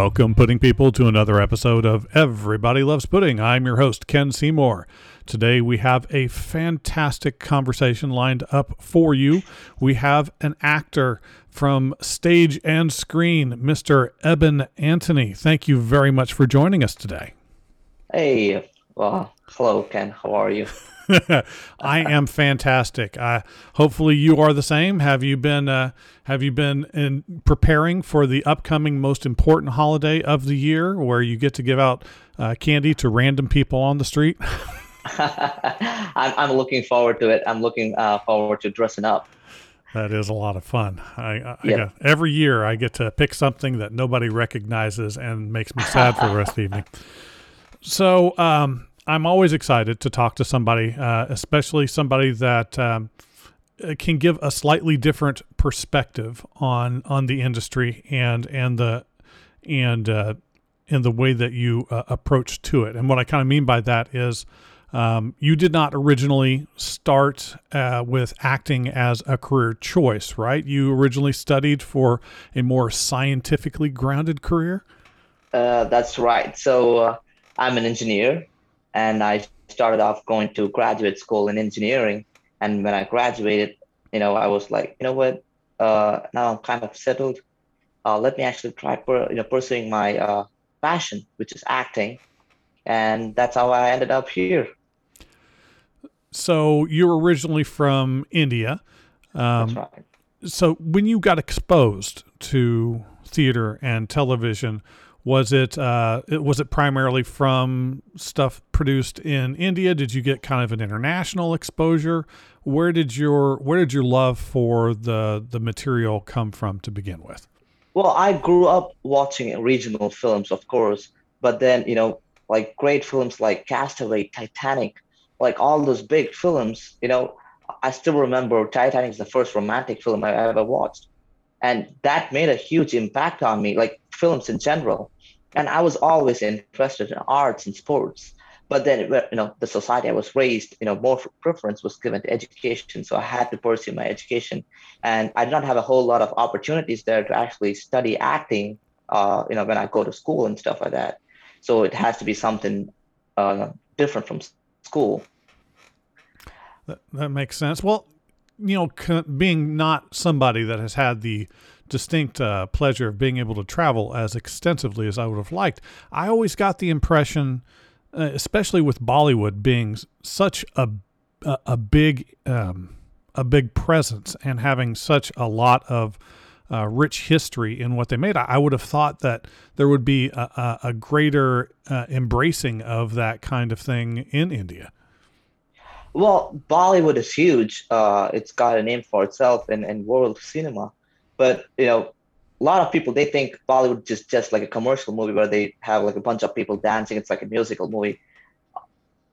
Welcome, pudding people, to another episode of Everybody Loves Pudding. I'm your host, Ken Seymour. Today we have a fantastic conversation lined up for you. We have an actor from stage and screen, Mr. Eben Anthony. Thank you very much for joining us today. Hey, well, hello, Ken. How are you? I am fantastic. Uh, hopefully, you are the same. Have you been uh, Have you been in preparing for the upcoming most important holiday of the year, where you get to give out uh, candy to random people on the street? I'm, I'm looking forward to it. I'm looking uh, forward to dressing up. That is a lot of fun. I, I yep. every year I get to pick something that nobody recognizes and makes me sad for the rest of the evening. So, um, I'm always excited to talk to somebody, uh, especially somebody that um, uh, can give a slightly different perspective on on the industry and and the and uh, and the way that you uh, approach to it. And what I kind of mean by that is. Um, you did not originally start uh, with acting as a career choice, right? You originally studied for a more scientifically grounded career. Uh, that's right. So uh, I'm an engineer and I started off going to graduate school in engineering. And when I graduated, you know, I was like, you know what? Uh, now I'm kind of settled. Uh, let me actually try, per, you know, pursuing my uh, passion, which is acting, and that's how I ended up here. So you're originally from India. Um, that's right. So when you got exposed to theater and television, was it uh, was it primarily from stuff produced in India? Did you get kind of an international exposure? Where did your where did your love for the the material come from to begin with? Well, I grew up watching regional films, of course, but then you know, like great films like Castaway, Titanic, like all those big films. You know, I still remember Titanic is the first romantic film I ever watched, and that made a huge impact on me. Like films in general and I was always interested in arts and sports. But then, you know, the society I was raised, you know, more preference was given to education. So I had to pursue my education, and I did not have a whole lot of opportunities there to actually study acting. Uh, you know, when I go to school and stuff like that. So it has to be something uh, different from school. That, that makes sense. Well, you know, being not somebody that has had the distinct uh, pleasure of being able to travel as extensively as I would have liked. I always got the impression, uh, especially with Bollywood being such a a, a big um, a big presence and having such a lot of uh, rich history in what they made, I, I, would have thought that there would be a, a, a greater uh, embracing of that kind of thing in India. Well, Bollywood is huge. Uh, it's got a name for itself in, in world cinema. But you know, a lot of people they think Bollywood is just like a commercial movie where they have like a bunch of people dancing. It's like a musical movie.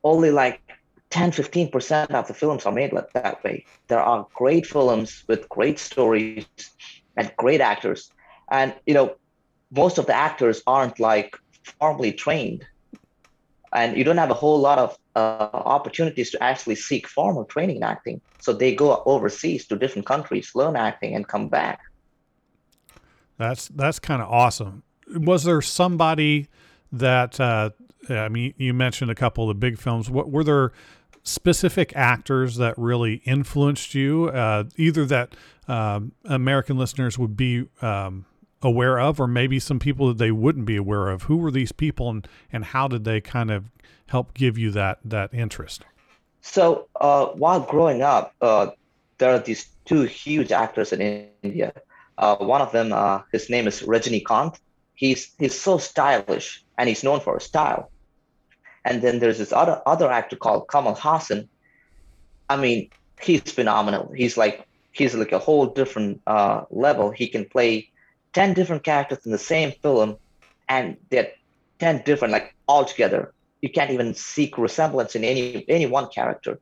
Only like 10 15% of the films are made like that way. There are great films with great stories and great actors. And you know, most of the actors aren't like formally trained. And you don't have a whole lot of uh, opportunities to actually seek formal training in acting. So they go overseas to different countries, learn acting, and come back. That's that's kind of awesome. Was there somebody that uh, I mean? You mentioned a couple of the big films. What were there? specific actors that really influenced you, uh, either that um, American listeners would be um, aware of, or maybe some people that they wouldn't be aware of? Who were these people, and and how did they kind of help give you that that interest? So uh, while growing up, uh, there are these two huge actors in India. Uh, one of them, uh, his name is Rajinikanth. He's he's so stylish and he's known for his style. And then there's this other other actor called Kamal Haasan. I mean, he's phenomenal. He's like he's like a whole different uh, level. He can play ten different characters in the same film, and they're ten different like all together. You can't even seek resemblance in any any one character,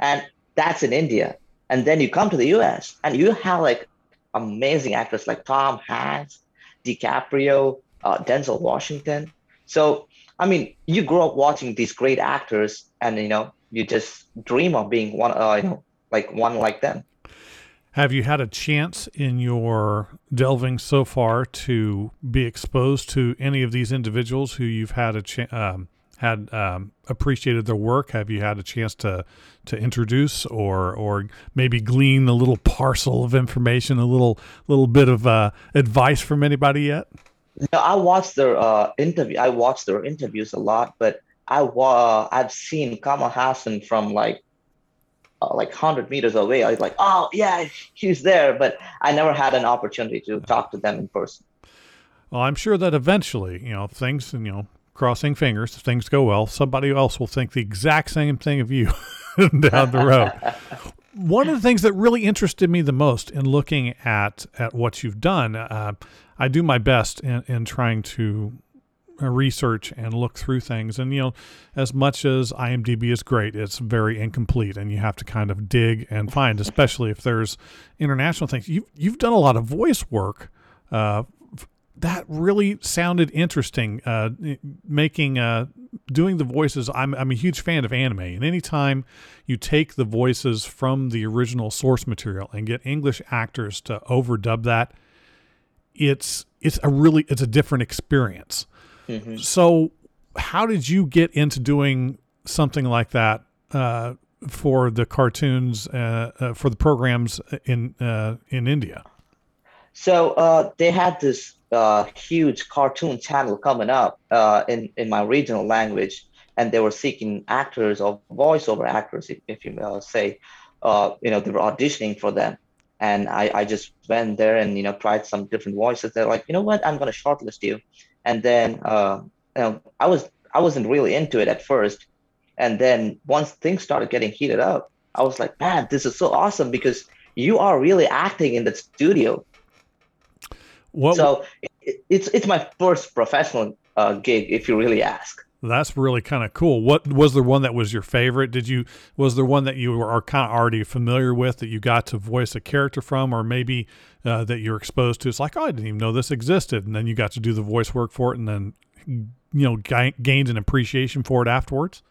and that's in India. And then you come to the U.S. and you have like amazing actors like Tom Hanks, DiCaprio, uh, Denzel Washington. So, I mean, you grow up watching these great actors, and you know, you just dream of being one, uh, you know, like one like them. Have you had a chance in your delving so far to be exposed to any of these individuals who you've had a chance? um, had um, appreciated their work? Have you had a chance to to introduce or or maybe glean a little parcel of information, a little little bit of uh, advice from anybody yet? No, I watched their uh, interview. I watched their interviews a lot, but I uh, I've seen Kamal Haasan from like uh, like 100 meters away. I was like, oh, yeah, he's there. But I never had an opportunity to talk to them in person. Well, I'm sure that eventually, you know, things, you know, crossing fingers, if things go well, somebody else will think the exact same thing of you down the road. One of the things that really interested me the most in looking at at what you've done, uh, I do my best in, in trying to research and look through things. And, you know, as much as IMDb is great, it's very incomplete and you have to kind of dig and find, especially if there's international things. You've, you've done a lot of voice work. Uh, that really sounded interesting. Uh, making, uh, doing the voices. I'm, I'm a huge fan of anime. And anytime you take the voices from the original source material and get English actors to overdub that, it's, it's a really, it's a different experience. Mm-hmm. So, how did you get into doing something like that uh, for the cartoons uh, uh, for the programs in uh, in India? So uh, they had this uh, huge cartoon channel coming up in in my regional language, and they were seeking actors or voiceover actors, if, if you may say. you know, they were auditioning for them and I, I just went there and you know tried some different voices. They're like, you know what, I'm gonna shortlist you and then uh, you know, I was I wasn't really into it at first, and then once things started getting heated up, I was like, man, this is so awesome because you are really acting in the studio. What, so it, it's it's my first professional uh, gig, if you really ask. That's really kind of cool. What was the one that was your favorite? Did you was there one that you were kind of already familiar with that you got to voice a character from, or maybe uh, that you're exposed to? It's like, oh, I didn't even know this existed, and then you got to do the voice work for it, and then you know g- gained an appreciation for it afterwards.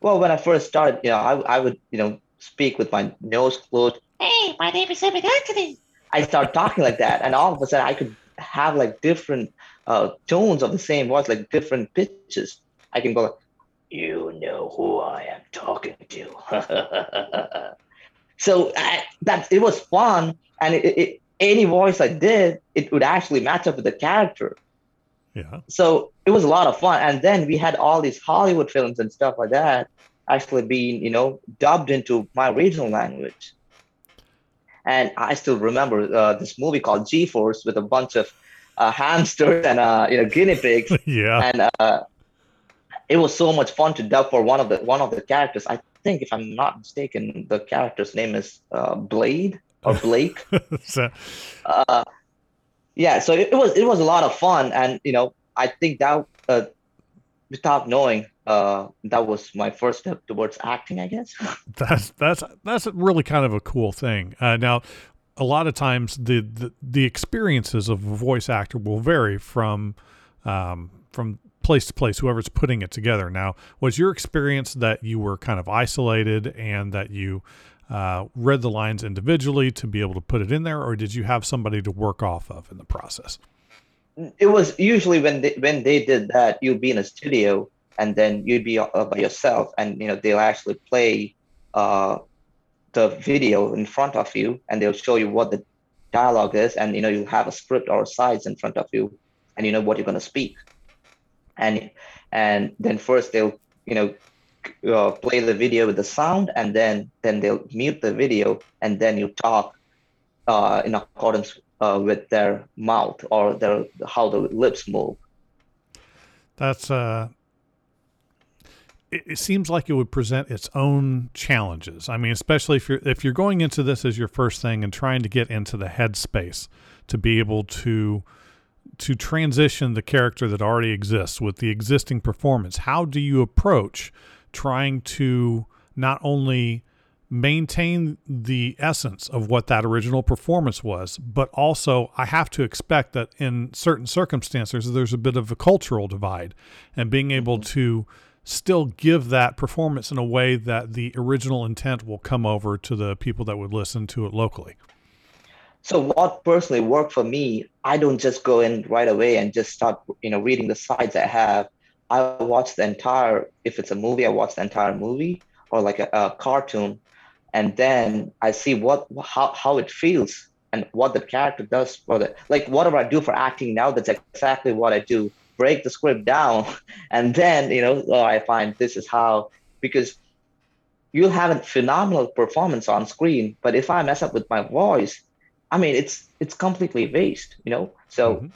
Well, when I first started, you know, I, I would you know speak with my nose closed. Hey, my name is Emmett Anthony. I started talking like that, and all of a sudden I could have like different uh, tones of the same voice, like different pitches I can go, like, you know who I am talking to. so I, that it was fun, and it, it, any voice I did, it would actually match up with the character. Yeah. So it was a lot of fun, and then we had all these Hollywood films and stuff like that actually being, you know, dubbed into my regional language. And I still remember uh, this movie called G Force with a bunch of uh, hamsters and uh, you know guinea pigs. yeah. And uh, it was so much fun to dub for one of the one of the characters. I think, if I'm not mistaken, the character's name is uh, Blade or Blake. so, uh, yeah, so it, it, was it was a lot of fun, and you know, I think that uh, without knowing, uh, that was my first step towards acting. I guess. that's that's that's really kind of a cool thing. Uh, now, a lot of times the, the the experiences of a voice actor will vary from um, from place to place, whoever's putting it together. Now, was your experience that you were kind of isolated and that you uh, read the lines individually to be able to put it in there, or did you have somebody to work off of in the process? It was usually when they, when they did that, you'd be in a studio and then you'd be uh, by yourself, and you know they'll actually play uh, the video in front of you, and they'll show you what the dialogue is, and you know you have a script or sides in front of you, and you know what you're going to speak. And and then first they'll you know uh, play the video with the sound and then then they'll mute the video and then you talk uh, in accordance uh, with their mouth or their how the lips move. That's uh it, it seems like it would present its own challenges i mean especially if you're if you're going into this as your first thing and trying to get into the headspace to be able to to transition the character that already exists with the existing performance, how do you approach trying to not only maintain the essence of what that original performance was, but also I have to expect that in certain circumstances there's a bit of a cultural divide and being able mm-hmm. to still give that performance in a way that the original intent will come over to the people that would listen to it locally. so what personally worked for me, I don't just go in right away and just start, you know, reading the sides I have. I watch the entire, if it's a movie, I watch the entire movie or like a, a cartoon. And then I see what how, how it feels and what the character does for the like whatever I do for acting now, that's exactly what I do. Break the script down and then you know, oh, I find this is how because you'll have a phenomenal performance on screen, but if I mess up with my voice, I mean, it's it's completely waste, you know. So mm-hmm.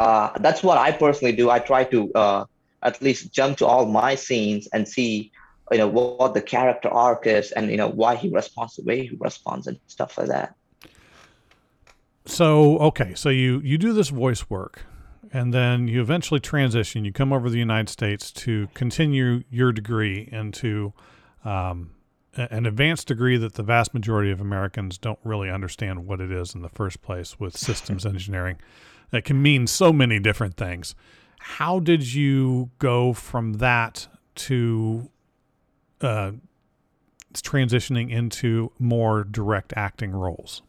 uh, that's what I personally do. I try to uh, at least jump to all my scenes and see, you know, what, what, the character arc is, and you know why he responds the way he responds and stuff like that. So okay, so you you do this voice work, and then you eventually transition. You come over to the United States to continue your degree into um, an advanced degree that the vast majority of Americans don't really understand what it is in the first place with systems engineering. That can mean so many different things. How did you go from that to uh, transitioning into more direct acting roles?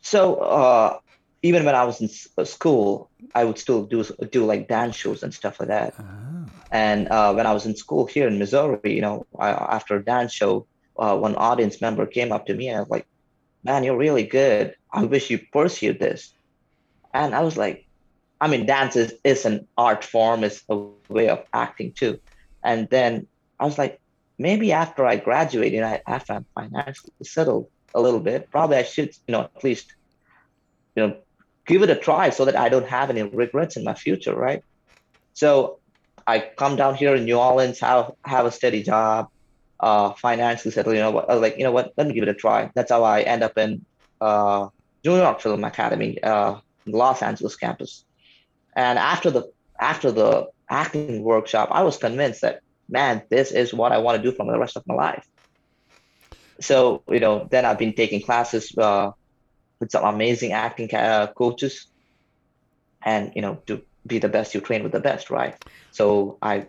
So, uh, even when I was in uh, school, I would still do do like dance shows and stuff like that. Oh. And uh, when I was in school here in Missouri, you know, I, after a dance show, uh, one audience member came up to me and I was like, "Man, you're really good. I wish you pursued this." And I was like, I mean, dance is, is an art form, it's a way of acting too. And then I was like, maybe after I graduate, you know, after I'm financially settled a little bit, probably I should, you know, at least, you know, give it a try so that I don't have any regrets in my future, right? So I come down here in New Orleans, have have a steady job, uh, financially settle. You know what? Like you know what? Let me give it a try. That's how I end up in uh, New York Film Academy, uh, Los Angeles campus. And after the after the acting workshop, I was convinced that man, this is what I want to do for the rest of my life. So you know, then I've been taking classes uh, with some amazing acting uh, coaches, and you know, to be the best, you train with the best, right? So I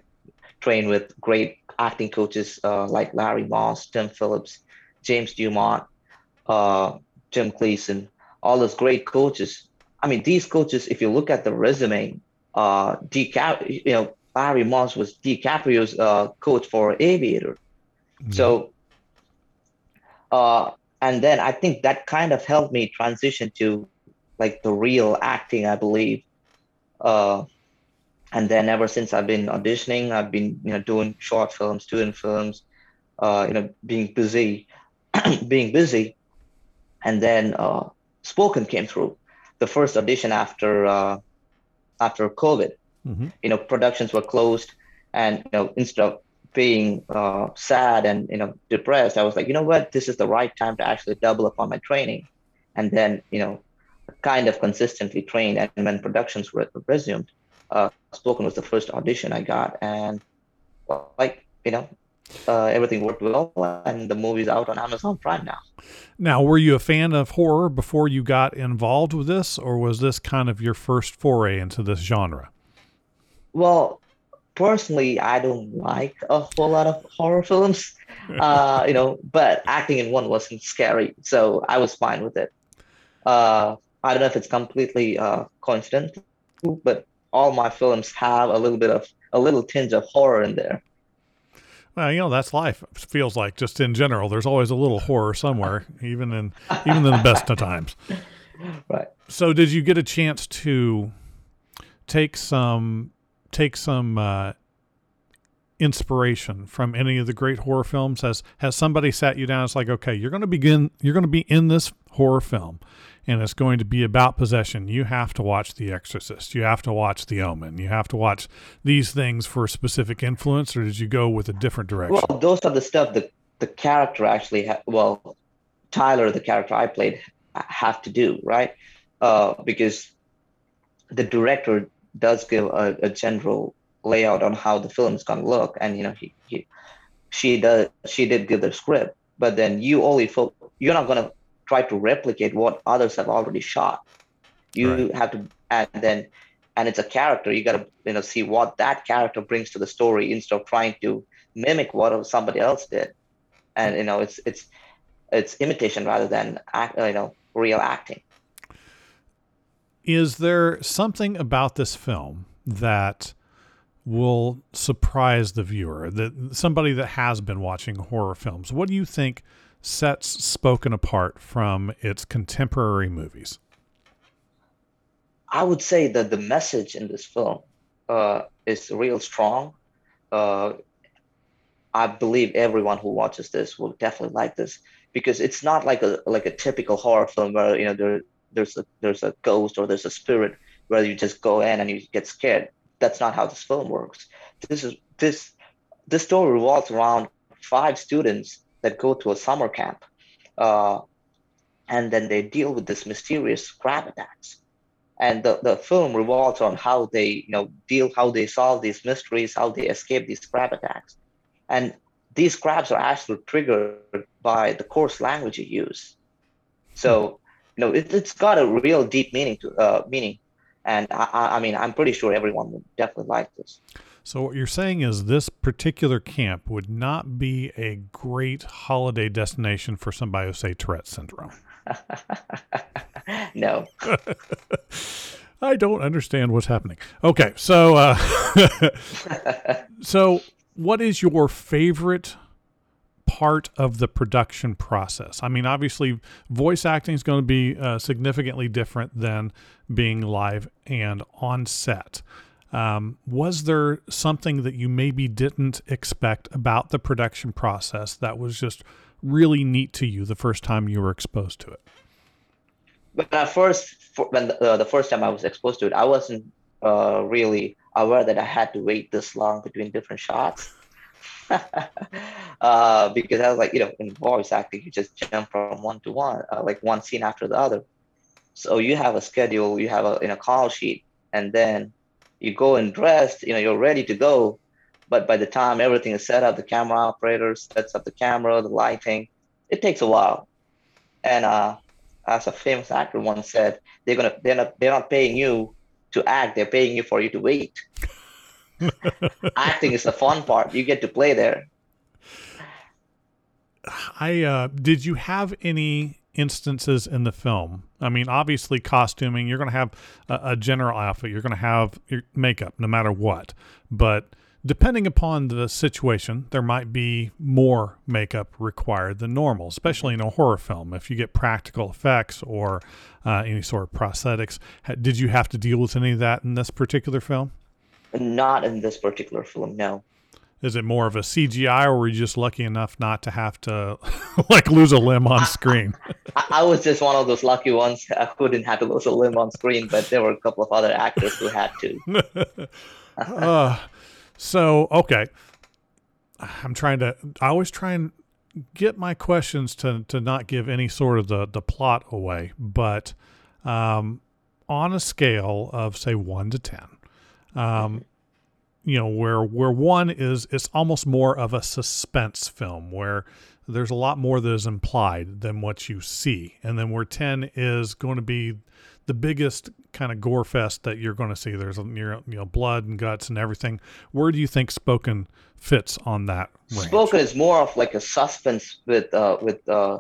train with great acting coaches uh, like Larry Moss, Tim Phillips, James Dumont, uh, Jim Gleason, all those great coaches. I mean, these coaches, if you look at the resume, uh, DiCap, you know, Larry Moss was DiCaprio's uh, coach for Aviator. Mm-hmm. So uh, and then I think that kind of helped me transition to like the real acting, I believe. Uh, and then ever since I've been auditioning, I've been you know doing short films, student films, uh, you know being busy, being busy, and then uh, spoken came through. The first audition after uh, after COVID, mm-hmm. you know productions were closed, and you know instead of being uh, sad and you know depressed, I was like, you know what, this is the right time to actually double up on my training, and then you know, kind of consistently train. And when productions were resumed, uh, Spoken was the first audition I got, and well, like you know, uh, everything worked well, and the movie's out on Amazon Prime now. Now, were you a fan of horror before you got involved with this, or was this kind of your first foray into this genre? Well, personally, I don't like a whole lot of horror films, uh, you know, but acting in one wasn't scary, so I was fine with it. Uh, I don't know if it's completely uh, coincidental, but all my films have a little bit of a little tinge of horror in there. Well, you know that's life. It feels like just in general, there's always a little horror somewhere, even in even in the best of times. Right. So, did you get a chance to take some take some uh, inspiration from any of the great horror films? Has has somebody sat you down? It's like, okay, you're going to begin. You're going to be in this horror film, and it's going to be about possession. You have to watch The Exorcist. You have to watch The Omen. You have to watch these things for a specific influence, or did you go with a different direction? Well, those are the stuff that the character actually. Ha- well, Tyler, the character I played, have to do right uh, because the director does give a, a general layout on how the film is going to look and you know he, he she does she did give the script but then you only fo- you're not going to try to replicate what others have already shot you right. have to and then and it's a character you got to you know see what that character brings to the story instead of trying to mimic what somebody else did and you know it's it's it's imitation rather than act, you know real acting. Is there something about this film that will surprise the viewer? That somebody that has been watching horror films, what do you think sets Spoken apart from its contemporary movies? I would say that the message in this film uh, is real strong. Uh, I believe everyone who watches this will definitely like this because it's not like a like a typical horror film where you know there there's a there's a ghost or there's a spirit where you just go in and you get scared. That's not how this film works. This is this this story revolves around five students that go to a summer camp, uh, and then they deal with this mysterious crab attacks. And the, the film revolves on how they you know deal, how they solve these mysteries, how they escape these crab attacks. And these crabs are actually triggered by the coarse language you use. So, know, it, has got a real deep meaning to uh, meaning, and I, I mean, I'm pretty sure everyone would definitely like this. So what you're saying is this particular camp would not be a great holiday destination for somebody who say Tourette syndrome. no. I don't understand what's happening. Okay, so uh, so what is your favorite part of the production process? I mean, obviously, voice acting is going to be uh, significantly different than being live and on set. Um, was there something that you maybe didn't expect about the production process that was just really neat to you the first time you were exposed to it? But at first, when the, uh, the first time I was exposed to it, I wasn't uh, really aware that I had to wait this long between different shots. uh, because I was like, you know, in voice acting, you just jump from one to one, uh, like one scene after the other. So you have a schedule, you have a in a call sheet, and then you go and dress. You know, you're ready to go. But by the time everything is set up, the camera operator sets up the camera, the lighting, it takes a while. And uh, as a famous actor once said, they're gonna they're not they're not paying you to act, they're paying you for you to wait. Acting is the fun part. You get to play there. I uh, did you have any instances in the film? I mean, obviously costuming. You're going to have a, a general outfit. You're going to have your makeup, no matter what. But depending upon the situation, there might be more makeup required than normal, especially in a horror film. If you get practical effects or uh, any sort of prosthetics, did you have to deal with any of that in this particular film? Not in this particular film, no. Is it more of a CGI, or were you just lucky enough not to have to like lose a limb on screen? I, I, was just one of those lucky ones who didn't have to lose a limb on screen, but there were a couple of other actors who had to. uh, so okay, I'm trying to. I always try and get my questions to to not give any sort of the the plot away, but um, on a scale of say one to ten, um, you know, where where one is it's almost more of a suspense film where there's a lot more that is implied than what you see, and then where ten is going to be the biggest kind of gore fest that you're going to see. There's you know blood and guts and everything. Where do you think Spoken fits on that? Range? Spoken is more of like a suspense with uh, with uh,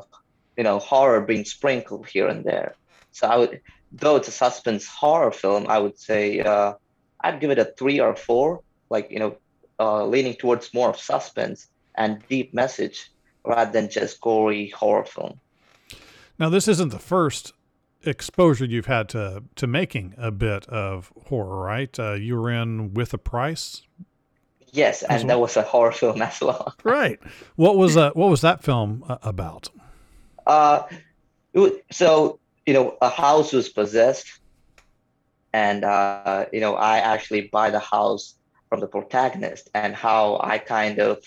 you know horror being sprinkled here and there. So I would, though it's a suspense horror film, I would say. Uh, I'd give it a three or four, like you know, uh, leaning towards more of suspense and deep message rather than just gory horror film. Now, this isn't the first exposure you've had to to making a bit of horror, right? Uh, you were in with a price. Yes, and well. that was a horror film as well. right. What was uh, what was that film uh, about? Uh, so you know, a house was possessed and uh, you know i actually buy the house from the protagonist and how i kind of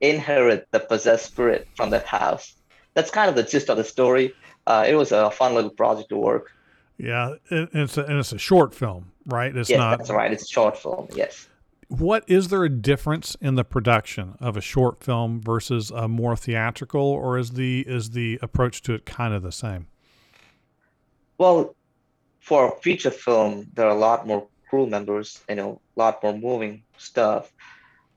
inherit the possessed spirit from that house. That's kind of the gist of the story. Uh, it was a fun little project to work. Yeah it's a, and it's a short film right? It's yes, not that's right. It's a short film yes. What is there a difference in the production of a short film versus a more theatrical or is the is the approach to it kind of the same? Well for a feature film, there are a lot more crew members, you know, a lot more moving stuff.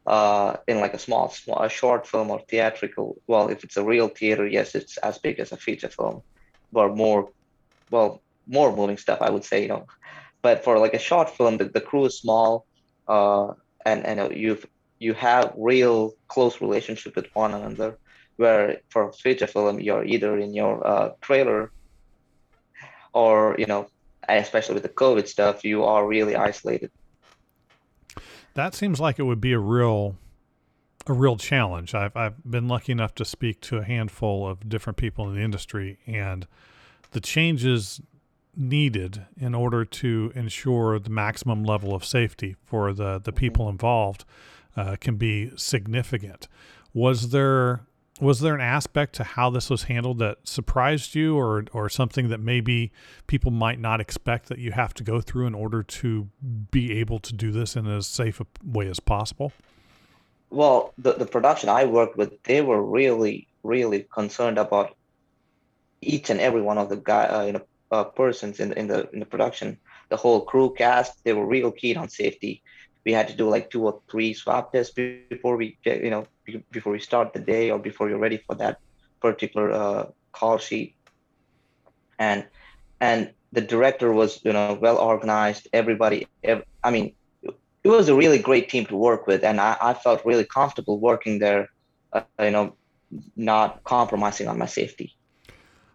Uh, in like a small, small, a short film or theatrical. Well, if it's a real theater, yes, it's as big as a feature film, but more well, more moving stuff, I would say, you know. But for like a short film, the, the crew is small, uh, and and you've you have real close relationship with one another. Where for feature film, you're either in your uh, trailer, or you know, especially with the COVID stuff, you are really isolated. That seems like it would be a real a real challenge. I've I've been lucky enough to speak to a handful of different people in the industry and the changes needed in order to ensure the maximum level of safety for the the people involved uh, can be significant. Was there was there an aspect to how this was handled that surprised you or or something that maybe people might not expect that you have to go through in order to be able to do this in as safe a way as possible? Well, the, the production I worked with, they were really, really concerned about each and every one of the guy, uh, you know, uh, persons in in the in the production. The whole crew cast, they were real keen on safety. We had to do like two or three swab tests before we get, you know, before we start the day or before you're ready for that particular uh, call sheet. And and the director was, you know, well organized. Everybody, I mean, it was a really great team to work with, and I, I felt really comfortable working there. Uh, you know, not compromising on my safety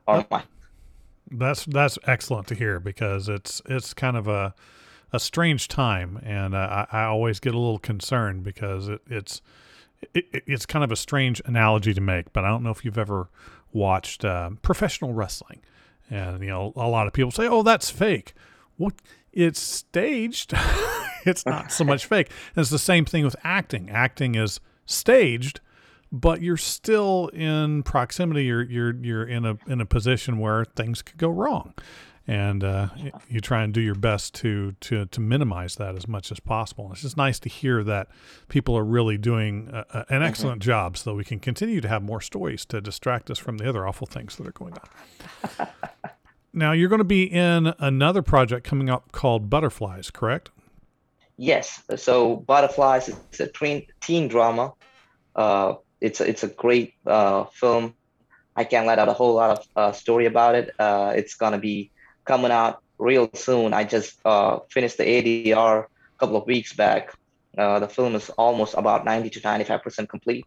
or my. That's that's excellent to hear because it's it's kind of a a strange time, and uh, I, I always get a little concerned because it, it's it, it's kind of a strange analogy to make, but I don't know if you've ever watched uh, professional wrestling, and you know a lot of people say, "Oh, that's fake." What it's staged. it's not so much fake. And it's the same thing with acting. Acting is staged, but you're still in proximity. You're you're you're in a in a position where things could go wrong, and uh, you try and do your best to to to minimize that as much as possible. And it's just nice to hear that people are really doing an mm-hmm. excellent mm-hmm. job, so that we can continue to have more stories to distract us from the other awful things that are going on. now you're going to be in another project coming up called Butterflies, correct? Yes. So Butterflies is a teen, teen drama. Uh, it's a, it's a great uh, film. I can't let out a whole lot of uh, story about it. Uh, it's gonna be coming out real soon. I just uh, finished the ADR a couple of weeks back. Uh, the film is almost about 90 to 95 percent complete.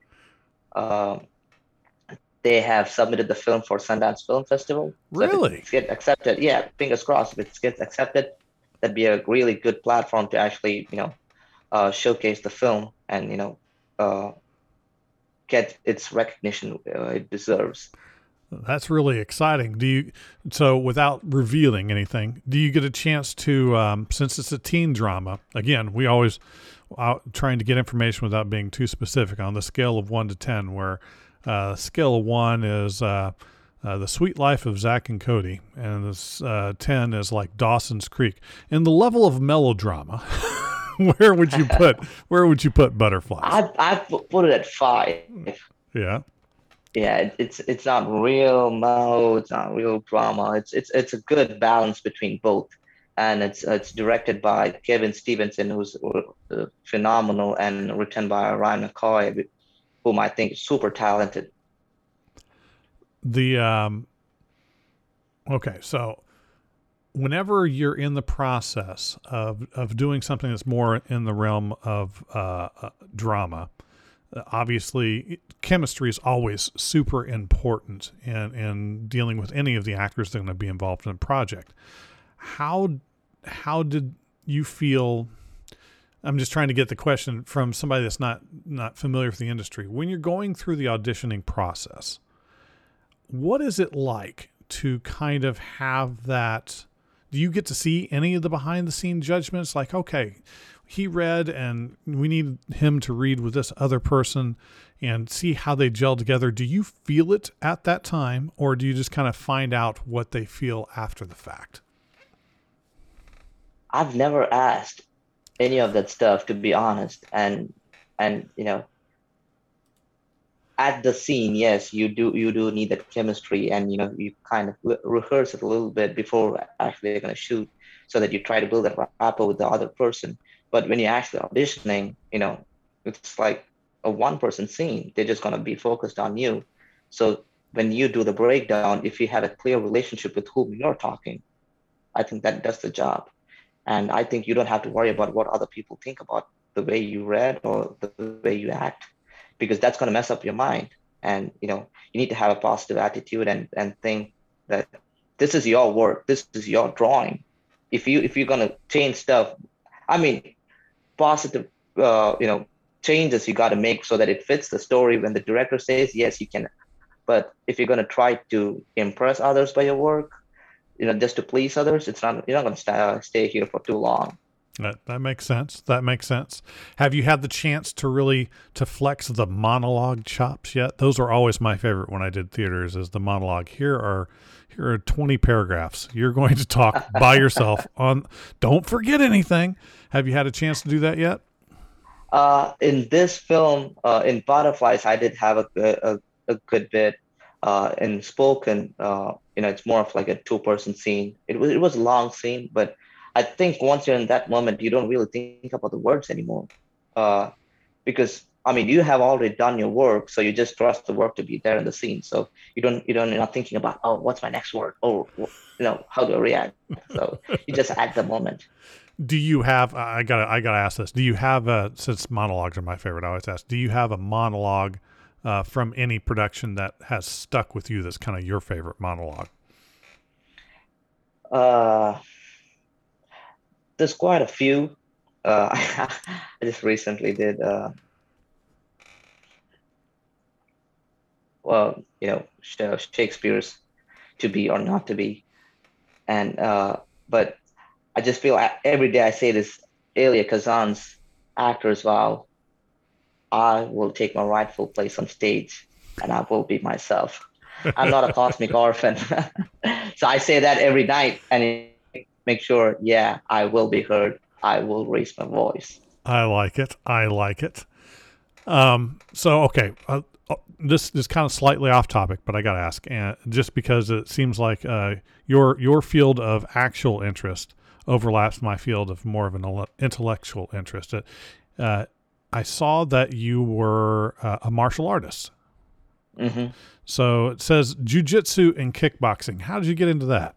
Um, they have submitted the film for Sundance Film Festival. Really? So get accepted. Yeah, fingers crossed. If it gets accepted, that'd be a really good platform to actually you know uh, showcase the film and you know uh, get its recognition uh, it deserves. That's really exciting. Do you so without revealing anything? Do you get a chance to um, since it's a teen drama? Again, we always uh, trying to get information without being too specific on the scale of one to ten. Where uh, scale of one is uh, uh, the Suite Life of Zack and Cody, and this uh, ten is like Dawson's Creek. In the level of melodrama, where would you put where would you put Butterflies? I I put it at five. Yeah. Yeah, it's it's not real no, it's not real drama. It's it's it's a good balance between both, and it's it's directed by Kevin Stevenson, who's uh, phenomenal, and written by Ryan McCoy, whom I think is super talented the um, okay, so whenever you're in the process of of doing something that's more in the realm of uh, uh, drama, obviously chemistry is always super important in in dealing with any of the actors that are going to be involved in a project. How how did you feel? I'm just trying to get the question from somebody that's not not familiar with the industry. When you're going through the auditioning process, what is it like to kind of have that? Do you get to see any of the behind the scene judgments? Like, okay, he read and we need him to read with this other person and see how they gel together. Do you feel it at that time or do you just kind of find out what they feel after the fact? I've never asked any of that stuff to be honest and and you know at the scene, yes, you do you do need that chemistry, and you know you kind of rehearse it a little bit before actually you're gonna shoot, so that you try to build that rapport with the other person. But when you're actually auditioning, you know, it's like a one-person scene. They're just gonna be focused on you. So when you do the breakdown, if you have a clear relationship with whom you're talking, I think that does the job. And I think you don't have to worry about what other people think about the way you read or the way you act, because that's going to mess up your mind. And you know, you need to have a positive attitude and and think that this is your work, this is your drawing. If you if you're going to change stuff, I mean, positive, uh, you know, changes you got to make so that it fits the story. When the director says yes, you can. But if you're going to try to impress others by your work, you know, just to please others, it's not you're not going to stay, stay here for too long. That that makes sense. That makes sense. Have you had the chance to really to flex the monologue chops yet? Those are always my favorite when I did theaters. Is the monologue. Here are here are twenty paragraphs. You're going to talk by yourself on. Don't forget anything. Have you had a chance to do that yet? Uh, in this film, uh, in Butterflies, I did have a, a, a good bit. Uh, in Spoken, uh, you know, it's more of like a two-person scene. It was it was a long scene, but I think once you're in that moment, you don't really think about the words anymore, uh, because I mean, you have already done your work, so you just trust the work to be there in the scene. So you don't you don't you're not thinking about oh, what's my next word? Oh, you know, how do I react? So you just at the moment do you have i gotta i gotta ask this do you have a since monologues are my favorite i always ask do you have a monologue uh, from any production that has stuck with you that's kind of your favorite monologue uh there's quite a few uh i just recently did uh well you know shakespeare's to be or not to be and uh but I just feel every day I say this, Elia Kazan's actor's vow, I will take my rightful place on stage and I will be myself. I'm not a cosmic orphan. so I say that every night and make sure, yeah, I will be heard. I will raise my voice. I like it. I like it. Um, so, okay. Uh, uh this is kind of slightly off topic, but I got to ask, and just because it seems like uh, your your field of actual interest overlaps my field of more of an intellectual interest. Uh, I saw that you were uh, a martial artist. Mm-hmm. So it says jujitsu and kickboxing. How did you get into that?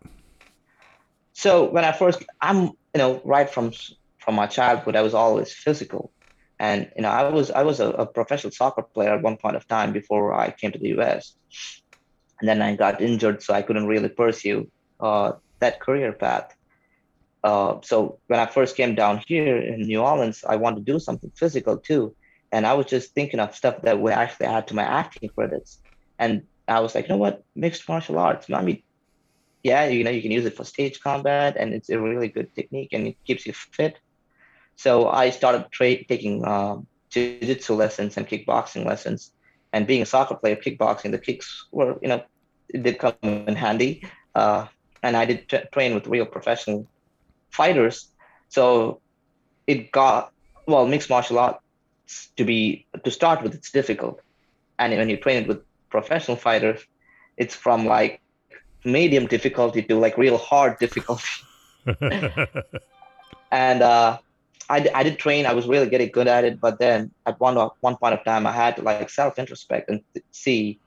So when I first, I'm you know right from from my childhood, I was always physical, and you know I was I was a, a professional soccer player at one point of time before I came to the U.S. And then I got injured, so I couldn't really pursue uh, that career path. Uh, so when I first came down here in New Orleans, I wanted to do something physical too. And I was just thinking of stuff that would actually add to my acting credits. And I was like, you know what, mixed martial arts. I mean, yeah, you know, you can use it for stage combat, and it's a really good technique, and it keeps you fit. So I started tra- taking um, jiu-jitsu lessons and kickboxing lessons. And being a soccer player, kickboxing, the kicks were, you know, it did come in handy. Uh, and I did t- train with real professional fighters. So it got well mixed martial arts to be to start with it's difficult, and when you train it with professional fighters, it's from like medium difficulty to like real hard difficulty. and uh, I, I did train. I was really getting good at it, but then at one one point of time, I had to like self introspect and see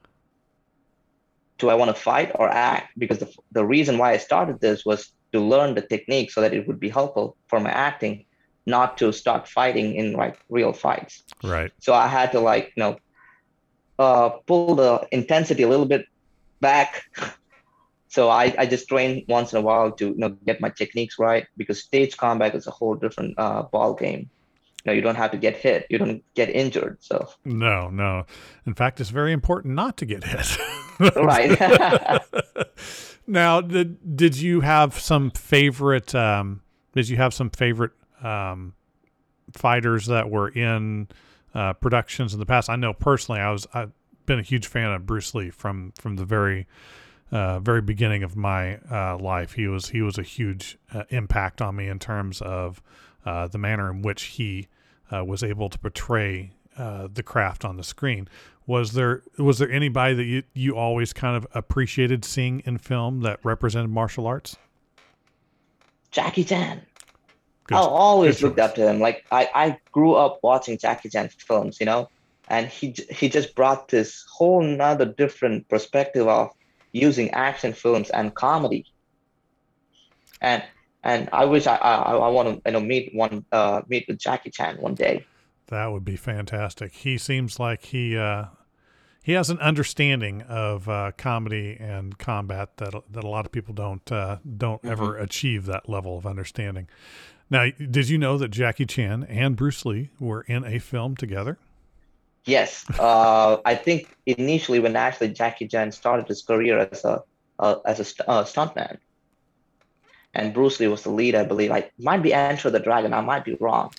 do I want to fight or act? Because the, the reason why I started this was to learn the technique so that it would be helpful for my acting, not to start fighting in like real fights. Right. So I had to like, you know, uh, pull the intensity a little bit back. so I, I just train once in a while to you know get my techniques right because stage combat is a whole different uh, ball game. You know, you don't have to get hit. You don't get injured. So no, no. In fact, it's very important not to get hit. right. Now, did did you have some favorite? Um, did you have some favorite um, fighters that were in uh, productions in the past? I know personally, I was I've been a huge fan of Bruce Lee from from the very uh, very beginning of my uh, life. He was he was a huge uh, impact on me in terms of uh, the manner in which he uh, was able to portray the craft on the screen was there was there anybody that you, you always kind of appreciated seeing in film that represented martial arts? Jackie Chan. Good, I always looked up to him. Like I, I grew up watching Jackie Chan films, you know, and he he just brought this whole nother different perspective of using action films and comedy. And and I wish I I, I want to you know meet one uh, meet with Jackie Chan one day. That would be fantastic. He seems like he uh, he has an understanding of uh, comedy and combat that that a lot of people don't uh, don't mm-hmm. ever achieve that level of understanding. Now, did you know that Jackie Chan and Bruce Lee were in a film together? Yes, uh, I think initially when actually Jackie Chan started his career as a uh, as a uh, stuntman, and Bruce Lee was the lead, I believe. I might be Enter the Dragon. I might be wrong.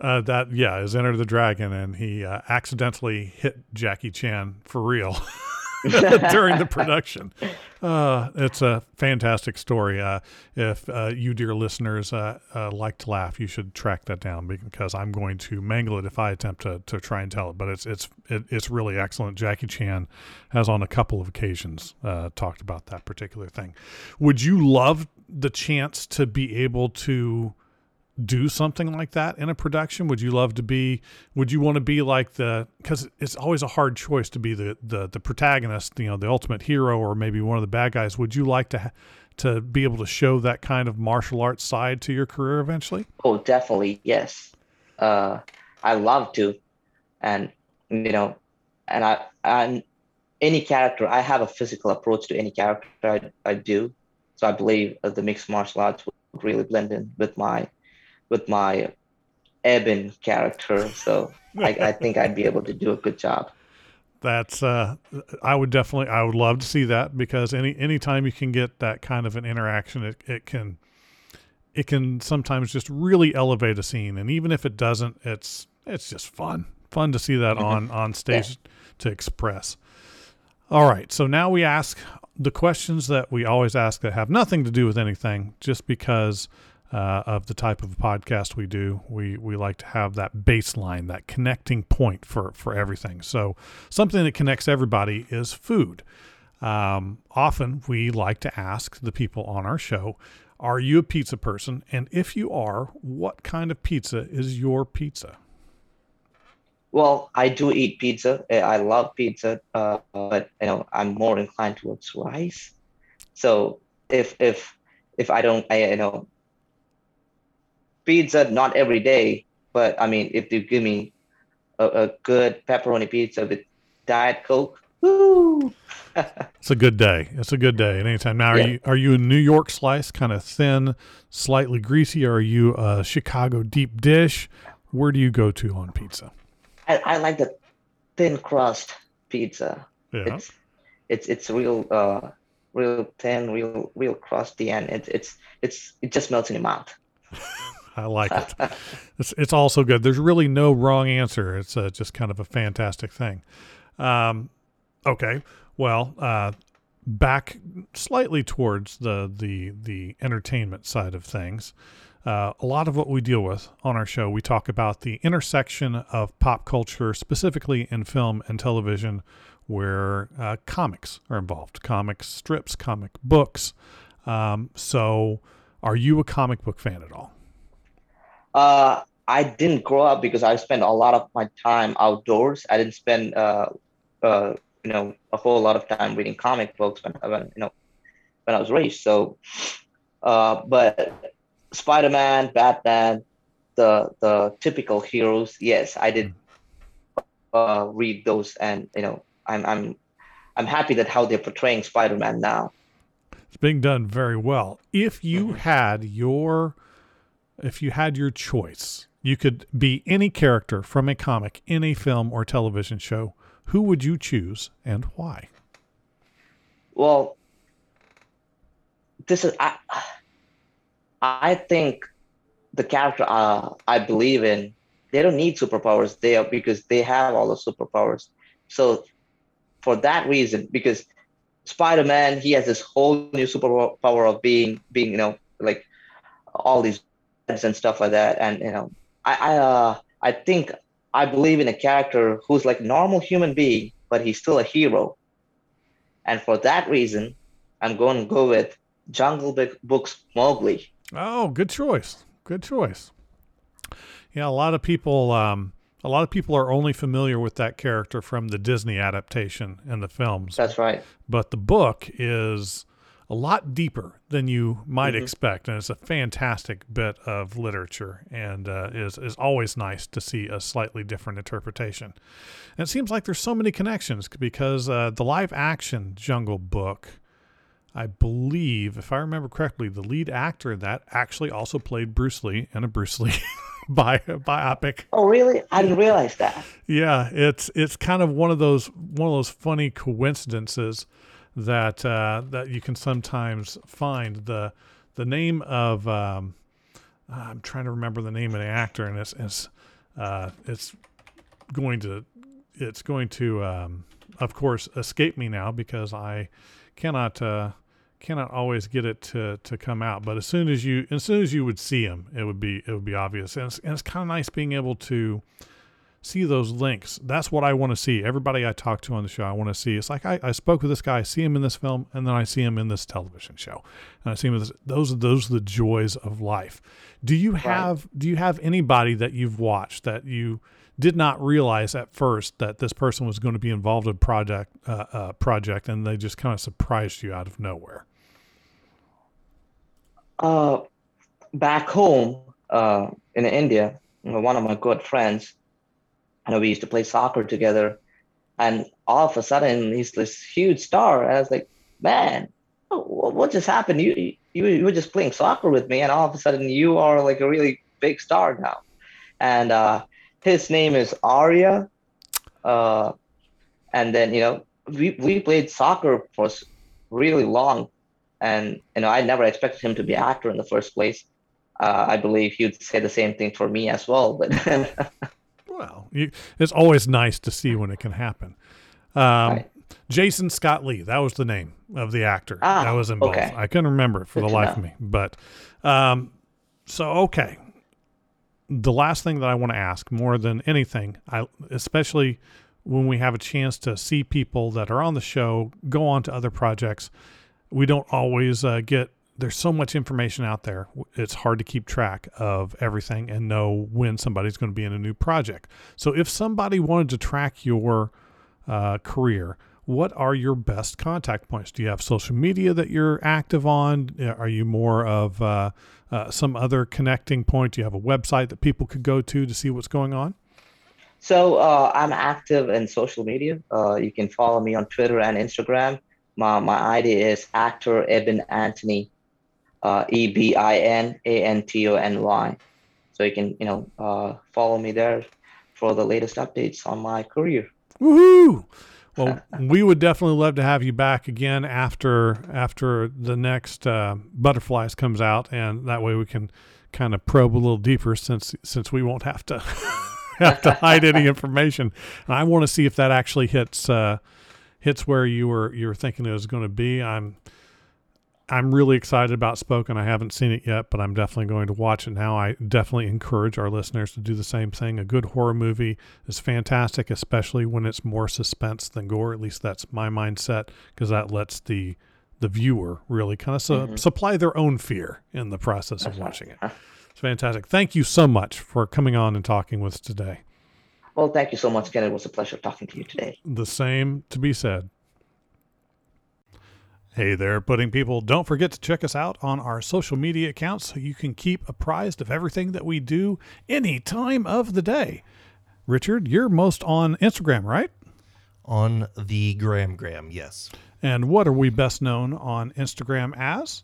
Uh, that yeah is Enter the Dragon, and he uh, accidentally hit Jackie Chan for real during the production. Uh, it's a fantastic story. Uh, if uh, you, dear listeners, uh, like to laugh, you should track that down because I'm going to mangle it if I attempt to, to try and tell it. But it's it's it, it's really excellent. Jackie Chan has on a couple of occasions talked about that particular thing. Would you love the chance to be able to do something like that in a production? Would you love to be? Would you want to be like the? Because it's always a hard choice to be the the the protagonist, you know, the ultimate hero, or maybe one of the bad guys. Would you like to to be able to show that kind of martial arts side to your career eventually? Oh, definitely, yes. Uh, I love to, and you know, and I and any character, I have a physical approach to any character I, I do. So I believe the mixed martial arts would really blend in with my with my Ebin character. So I, I think I'd be able to do a good job. That's uh, I would definitely I would love to see that because any anytime you can get that kind of an interaction, it, it can it can sometimes just really elevate a scene. And even if it doesn't, it's it's just fun. Fun to see that mm-hmm. on on stage yeah. to express. All right, so now we ask the questions that we always ask that have nothing to do with anything, just because uh, of the type of podcast we do. We we like to have that baseline, that connecting point for for everything. So something that connects everybody is food. Um, often we like to ask the people on our show, "Are you a pizza person? And if you are, what kind of pizza is your pizza?" Well, I do eat pizza. I love pizza, uh, but you know I'm more inclined towards rice. So if if if I don't, I you know pizza not every day, but I mean, if you give me a, a good pepperoni pizza with diet coke, woo! it's a good day. It's a good day at any time. Now, are yeah. you are you a New York slice, kind of thin, slightly greasy, or are you a Chicago deep dish? Where do you go to on pizza? I, I like the thin crust pizza. Yeah. It's it's it's real uh real thin, real real crusty, and it's it's it's it just melts in your mouth. I like it. it's it's also good. There's really no wrong answer. It's uh, just kind of a fantastic thing. Um, okay, well, uh, back slightly towards the the the entertainment side of things. Uh, a lot of what we deal with on our show, we talk about the intersection of pop culture, specifically in film and television, where uh, comics are involved, comic strips, comic books. Um, so, are you a comic book fan at all? Uh, I didn't grow up because I spent a lot of my time outdoors. I didn't spend, uh, uh, you know, a whole lot of time reading comic books when, when you know, when I was raised. So, uh, but Spider-Man, Batman, the the typical heroes, yes, I did uh, read those, and you know, I'm I'm I'm happy that how they're portraying Spider-Man now. It's being done very well. If you mm-hmm. had your if you had your choice, you could be any character from a comic in a film or television show, who would you choose and why? Well, this is I. I think the character uh, I believe in, they don't need superpowers. They because they have all the superpowers. So, for that reason, because Spider-Man, he has this whole new superpower of being being you know like all these and stuff like that. And you know, I I uh, I think I believe in a character who's like normal human being, but he's still a hero. And for that reason, I'm going to go with Jungle Book's Mowgli. Oh, good choice. Good choice. Yeah, a lot of people um, A lot of people are only familiar with that character from the Disney adaptation and the films. That's right. But the book is a lot deeper than you might Mhm. expect, and it's a fantastic bit of literature, and uh, is is always nice to see a slightly different interpretation. And it seems like there's so many connections because uh, the live action Jungle Book, I believe, if I remember correctly, the lead actor in that actually also played Bruce Lee in a Bruce Lee bi- biopic. Oh, really? I didn't realize that. Yeah, it's it's kind of one of those one of those funny coincidences that uh, that you can sometimes find the the name of um, I'm trying to remember the name of the actor and it's it's uh, it's going to it's going to um, of course escape me now because I cannot uh, cannot always get it to, to come out. But as soon as you as soon as you would see him it would be it would be obvious. And it's, and it's kind of nice being able to see those links. That's what I want to see. Everybody I talk to on the show, I want to see. It's like I, I spoke with this guy, I see him in this film, and then I see him in this television show, and I see him. This, those are those are the joys of life. Do you have Do you have anybody that you've watched that you did not realize at first that this person was going to be involved in project uh, uh, project, and they just kind of surprised you out of nowhere? Uh, back home uh, in India, one of my good friends, Know we used to play soccer together, and all of a sudden he's this huge star. And I was like, man, what just happened? You, you you were just playing soccer with me, and all of a sudden you are like a really big star now. And uh, his name is Arya. Uh, and then you know we we played soccer for really long, and you know I never expected him to be an actor in the first place. Uh, I believe he'd say the same thing for me as well. But Well, you, it's always nice to see when it can happen. Um, Right. Jason Scott Lee, that was the name of the actor Ah, that was involved. okay. I couldn't remember it for Good the life of me. But um, so okay, the last thing that I want to ask more than anything, I especially when we have a chance to see people that are on the show go on to other projects, we don't always uh, get. There's so much information out there. It's hard to keep track of everything and know when somebody's going to be in a new project. So if somebody wanted to track your uh, career, what are your best contact points? Do you have social media that you're active on? Uh, Are you more of uh, uh, some other connecting point? Do you have a website that people could go to to see what's going on? so uh, I'm active in social media. Uh, you can follow me on Twitter and Instagram. My my ID is actor Ebin Antony, uh, E B I N A N T O N Y. So you can you know uh, follow me there for the latest updates on my career. Woohoo! Well, we would definitely love to have you back again after after the next uh, Butterflies comes out, and that way we can kind of probe a little deeper since since we won't have to have to hide any information. And I want to see if that actually hits uh, hits where you were you were thinking it was going to be. I'm I'm really excited about Spoken. I haven't seen it yet, but I'm definitely going to watch it now. I definitely encourage our listeners to do the same thing. A good horror movie is fantastic, especially when it's more suspense than gore. At least that's my mindset, because that lets the the viewer really kind of su- Mhm. supply their own fear in the process of watching it. It's fantastic. Thank you so much for coming on and talking with us today. Well, thank you so much again. It was a pleasure talking to you today. The same to be said. Hey there, pudding people. Don't forget to check us out on our social media accounts so you can keep apprised of everything that we do any time of the day. Richard, you're most on Instagram, right? On the Graham Graham, yes. And what are we best known on Instagram as?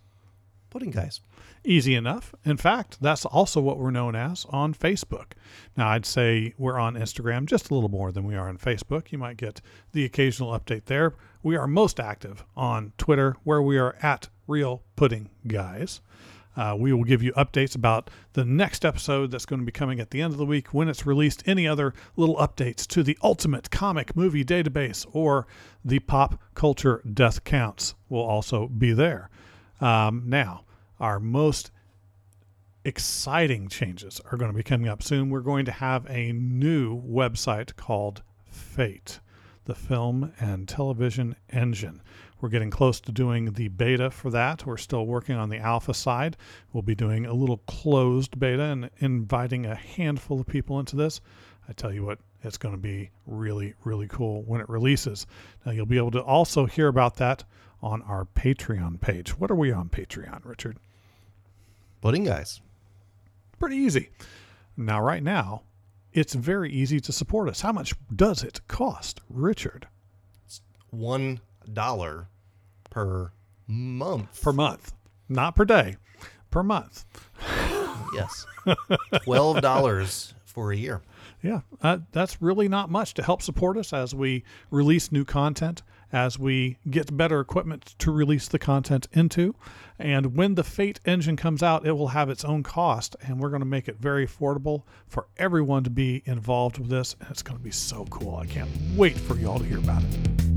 Pudding guys. Easy enough. In fact, that's also what we're known as on Facebook. Now, I'd say we're on Instagram just a little more than we are on Facebook. You might get the occasional update there. We are most active on Twitter, where we are at Real Pudding Guys. Uh, we will give you updates about the next episode that's going to be coming at the end of the week when it's released. Any other little updates to the Ultimate Comic Movie Database or the Pop Culture Death Counts will also be there. Um, now, our most exciting changes are going to be coming up soon. We're going to have a new website called Fate, the film and television engine. We're getting close to doing the beta for that. We're still working on the alpha side. We'll be doing a little closed beta and inviting a handful of people into this. I tell you what, it's going to be really, really cool when it releases. Now, you'll be able to also hear about that on our Patreon page. What are we on Patreon, Richard? Pudding guys. Pretty easy. Now, right now, it's very easy to support us. How much does it cost, Richard? It's One dollar per month. Per month, not per day, per month. yes. Twelve dollars for a year. Yeah, uh, that's really not much to help support us as we release new content, as we get better equipment to release the content into. And when the Fate engine comes out, it will have its own cost, and we're going to make it very affordable for everyone to be involved with this. And it's going to be so cool. I can't wait for you all to hear about it.